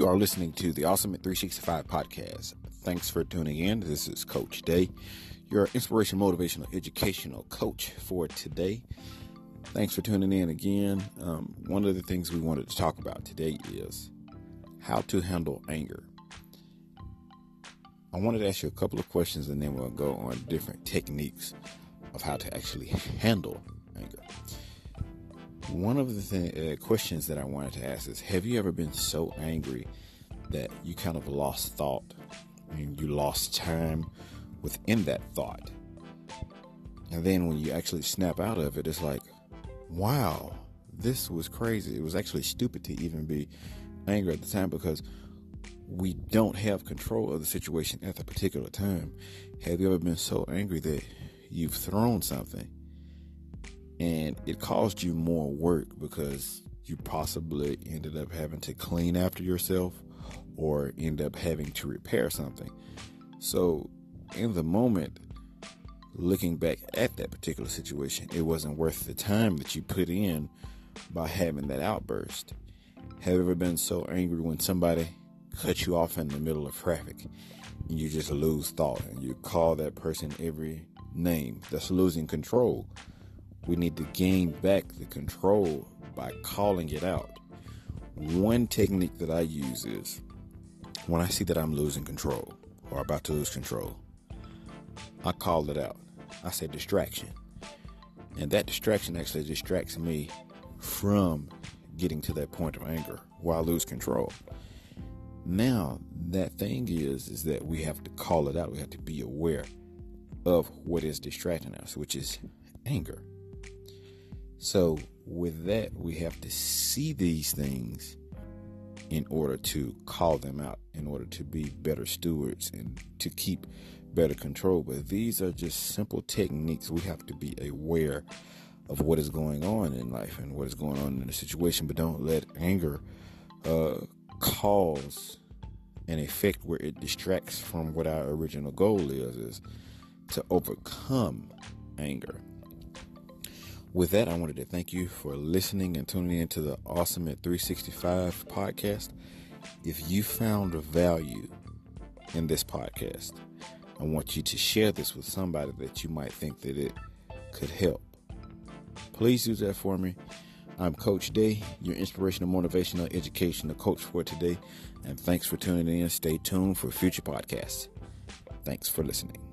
are listening to the Awesome at 365 podcast. Thanks for tuning in. This is Coach Day, your inspiration, motivational, educational coach for today. Thanks for tuning in again. Um, one of the things we wanted to talk about today is how to handle anger. I wanted to ask you a couple of questions and then we'll go on different techniques of how to actually handle anger. One of the th- uh, questions that I wanted to ask is Have you ever been so angry that you kind of lost thought and you lost time within that thought? And then when you actually snap out of it, it's like, wow, this was crazy. It was actually stupid to even be angry at the time because we don't have control of the situation at the particular time. Have you ever been so angry that you've thrown something and it caused you more work because you possibly ended up having to clean after yourself or end up having to repair something. So, in the moment, looking back at that particular situation, it wasn't worth the time that you put in by having that outburst. Have you ever been so angry when somebody cut you off in the middle of traffic and you just lose thought and you call that person every name? That's losing control we need to gain back the control by calling it out. One technique that I use is when I see that I'm losing control or about to lose control, I call it out. I say distraction. And that distraction actually distracts me from getting to that point of anger where I lose control. Now, that thing is, is that we have to call it out. We have to be aware of what is distracting us, which is anger. So, with that, we have to see these things in order to call them out, in order to be better stewards and to keep better control. But these are just simple techniques. We have to be aware of what is going on in life and what is going on in the situation, but don't let anger uh, cause an effect where it distracts from what our original goal is, is to overcome anger. With that, I wanted to thank you for listening and tuning into the Awesome at 365 podcast. If you found value in this podcast, I want you to share this with somebody that you might think that it could help. Please do that for me. I'm Coach Day, your inspirational, motivational, educational coach for today. And thanks for tuning in. Stay tuned for future podcasts. Thanks for listening.